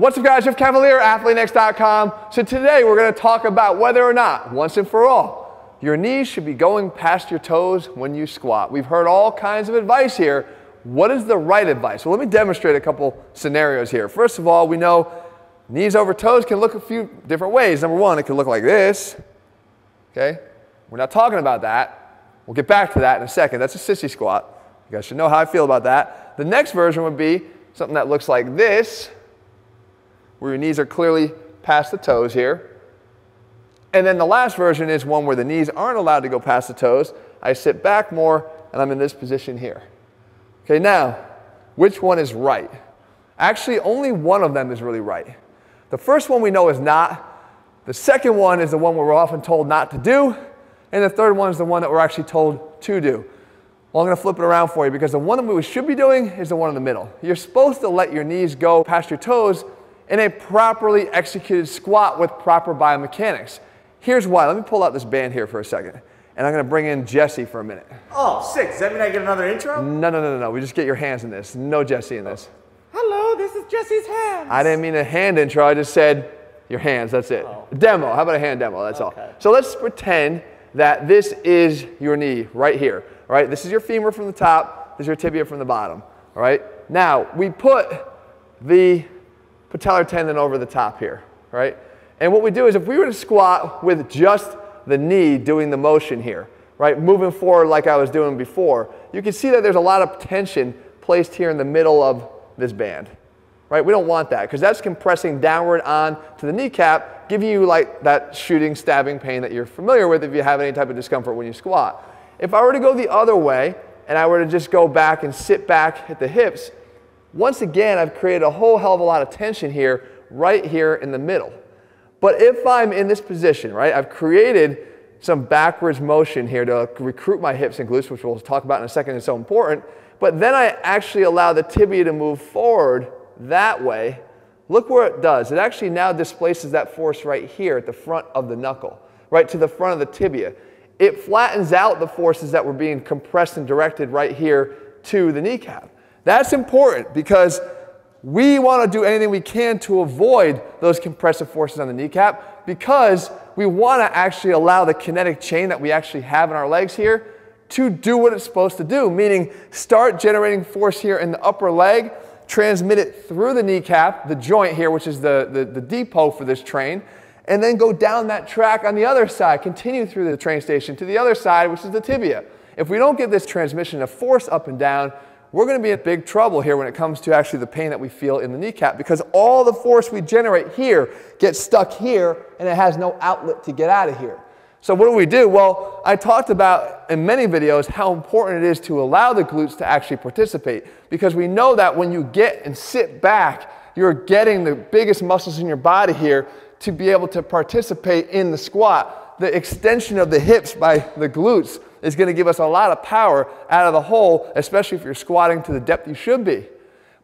What's up guys, Jeff Cavaliere, AthleanX.com. So today we're gonna talk about whether or not, once and for all, your knees should be going past your toes when you squat. We've heard all kinds of advice here. What is the right advice? Well, let me demonstrate a couple scenarios here. First of all, we know knees over toes can look a few different ways. Number one, it can look like this, okay? We're not talking about that. We'll get back to that in a second. That's a sissy squat. You guys should know how I feel about that. The next version would be something that looks like this, where your knees are clearly past the toes here. And then the last version is one where the knees aren't allowed to go past the toes. I sit back more and I'm in this position here. Okay, now, which one is right? Actually, only one of them is really right. The first one we know is not. The second one is the one we're often told not to do. And the third one is the one that we're actually told to do. Well, I'm going to flip it around for you because the one that we should be doing is the one in the middle. You're supposed to let your knees go past your toes in a properly executed squat with proper biomechanics. Here's why. Let me pull out this band here for a second. And I'm going to bring in Jesse for a minute. Oh, sick. Does that mean I get another intro? No, no, no, no, no. We just get your hands in this. No Jesse in this. Hello, this is Jesse's hands. I didn't mean a hand intro. I just said your hands. That's it. Oh. Demo. How about a hand demo? That's Okay. all. So let's pretend that this is your knee right here. All right. This is your femur from the top. This is your tibia from the bottom. All right. Now we put the patellar tendon over the top here, right? And what we do is if we were to squat with just the knee doing the motion here, right, moving forward like I was doing before, you can see that there's a lot of tension placed here in the middle of this band, right? We don't want that because that's compressing downward on to the kneecap, giving you like that shooting, stabbing pain that you're familiar with if you have any type of discomfort when you squat. If I were to go the other way and I were to just go back and sit back at the hips, once again, I've created a whole hell of a lot of tension here, right here in the middle. But if I'm in this position, right, I've created some backwards motion here to recruit my hips and glutes, which we'll talk about in a second, it's so important. But then I actually allow the tibia to move forward that way. Look where it does. It actually now displaces that force right here at the front of the knuckle, right to the front of the tibia. It flattens out the forces that were being compressed and directed right here to the kneecap. That's important because we want to do anything we can to avoid those compressive forces on the kneecap because we want to actually allow the kinetic chain that we actually have in our legs here to do what it's supposed to do, meaning start generating force here in the upper leg, transmit it through the kneecap, the joint here, which is the, the, the depot for this train, and then go down that track on the other side, continue through the train station to the other side, which is the tibia. If we don't get this transmission of force up and down, we're going to be in big trouble here when it comes to actually the pain that we feel in the kneecap because all the force we generate here gets stuck here and it has no outlet to get out of here. So what do we do? Well, I talked about in many videos how important it is to allow the glutes to actually participate because we know that when you get and sit back, you're getting the biggest muscles in your body here to be able to participate in the squat. The extension of the hips by the glutes is going to give us a lot of power out of the hole, especially if you're squatting to the depth you should be.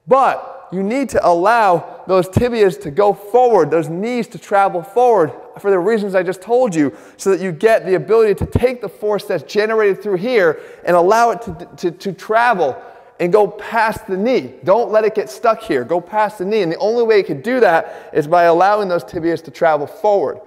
But you need to allow those tibias to go forward, those knees to travel forward for the reasons I just told you, so that you get the ability to take the force that's generated through here and allow it to, to, to travel and go past the knee. Don't let it get stuck here. Go past the knee. And the only way you can do that is by allowing those tibias to travel forward.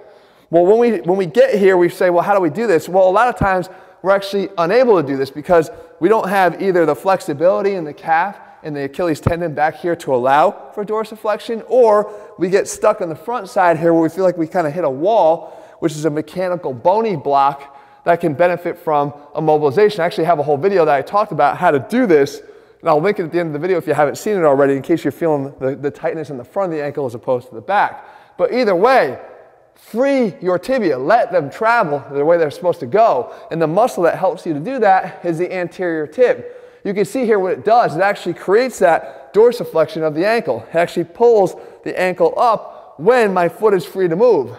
Well, when we, when we get here, we say, well, how do we do this? Well, a lot of times we're actually unable to do this because we don't have either the flexibility in the calf and the Achilles tendon back here to allow for dorsiflexion, or we get stuck on the front side here where we feel like we kind of hit a wall, which is a mechanical bony block that can benefit from a mobilization. I actually have a whole video that I talked about how to do this, and I'll link it at the end of the video if you haven't seen it already in case you're feeling the, the tightness in the front of the ankle as opposed to the back. But either way, free your tibia, let them travel the way they're supposed to go. And the muscle that helps you to do that is the anterior tib. You can see here what it does. It actually creates that dorsiflexion of the ankle. It actually pulls the ankle up when my foot is free to move.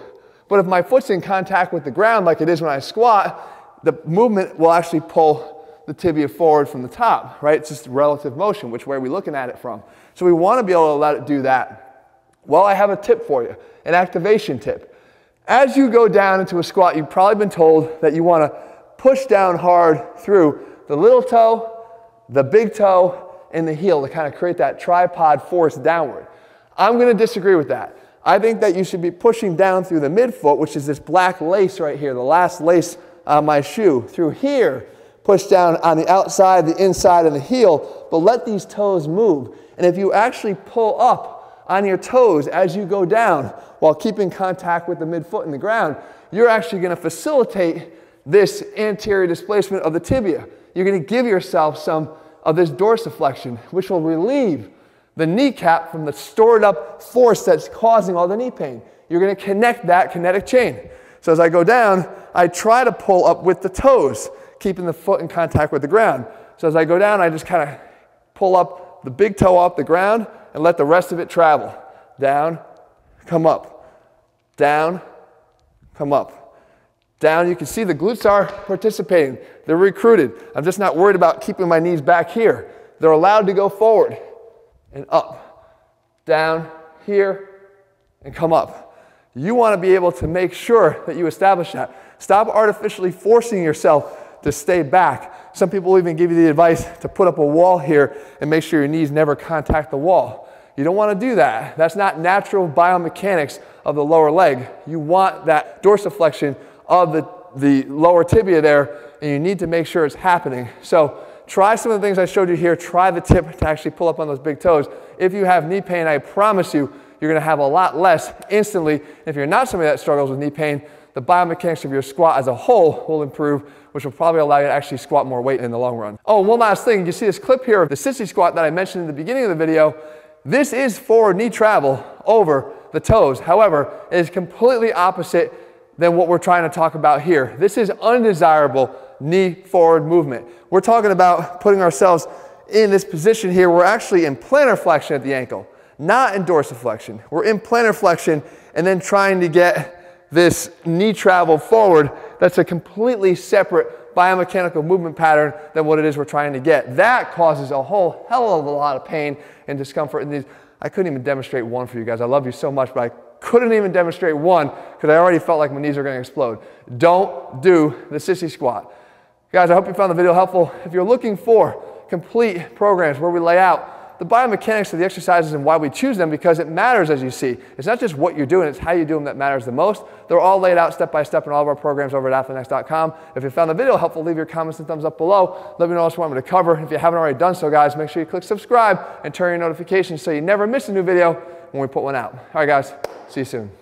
But if my foot's in contact with the ground like it is when I squat, the movement will actually pull the tibia forward from the top, right? It's just relative motion, which way are we looking at it from? So we want to be able to let it do that. Well, I have a tip for you, an activation tip. As you go down into a squat, you've probably been told that you want to push down hard through the little toe, the big toe, and the heel to kind of create that tripod force downward. I'm going to disagree with that. I think that you should be pushing down through the midfoot, which is this black lace right here, the last lace on my shoe. Through here, push down on the outside, the inside, and the heel, but let these toes move. And if you actually pull up on your toes as you go down while keeping contact with the midfoot and the ground, you're actually going to facilitate this anterior displacement of the tibia. You're going to give yourself some of this dorsiflexion, which will relieve the kneecap from the stored up force that's causing all the knee pain. You're going to connect that kinetic chain. So as I go down, I try to pull up with the toes, keeping the foot in contact with the ground. So as I go down, I just kind of pull up the big toe off the ground and let the rest of it travel. Down, come up. Down, come up. Down, you can see the glutes are participating. They're recruited. I'm just not worried about keeping my knees back here. They're allowed to go forward and up, down, here, and come up. You want to be able to make sure that you establish that. Stop artificially forcing yourself to stay back. Some people even give you the advice to put up a wall here and make sure your knees never contact the wall. You don't want to do that. That's not natural biomechanics of the lower leg. You want that dorsiflexion of the, the lower tibia there, and you need to make sure it's happening. So Try some of the things I showed you here. Try the tip to actually pull up on those big toes. If you have knee pain, I promise you, you're going to have a lot less instantly. If you're not somebody that struggles with knee pain, the biomechanics of your squat as a whole will improve, which will probably allow you to actually squat more weight in the long run. Oh, one last thing. You see this clip here of the sissy squat that I mentioned in the beginning of the video. This is forward knee travel over the toes. However, it is completely opposite than what we're trying to talk about here. This is undesirable knee forward movement. We're talking about putting ourselves in this position here. We're actually in plantar flexion at the ankle, not in dorsiflexion. We're in plantar flexion and then trying to get this knee travel forward. That's a completely separate biomechanical movement pattern than what it is we're trying to get. That causes a whole hell of a lot of pain and discomfort in these. I couldn't even demonstrate one for you guys. I love you so much, but I couldn't even demonstrate one because I already felt like my knees were going to explode. Don't do the sissy squat. Guys, I hope you found the video helpful. If you're looking for complete programs where we lay out the biomechanics of the exercises and why we choose them because it matters as you see. It's not just what you're doing, it's how you do them that matters the most. They're all laid out step by step in all of our programs over at athleanx.com. If you found the video helpful, leave your comments and thumbs up below. Let me know what you want me to cover. If you haven't already done so, guys, make sure you click subscribe and turn your notifications so you never miss a new video when we put one out. All right, guys, see you soon.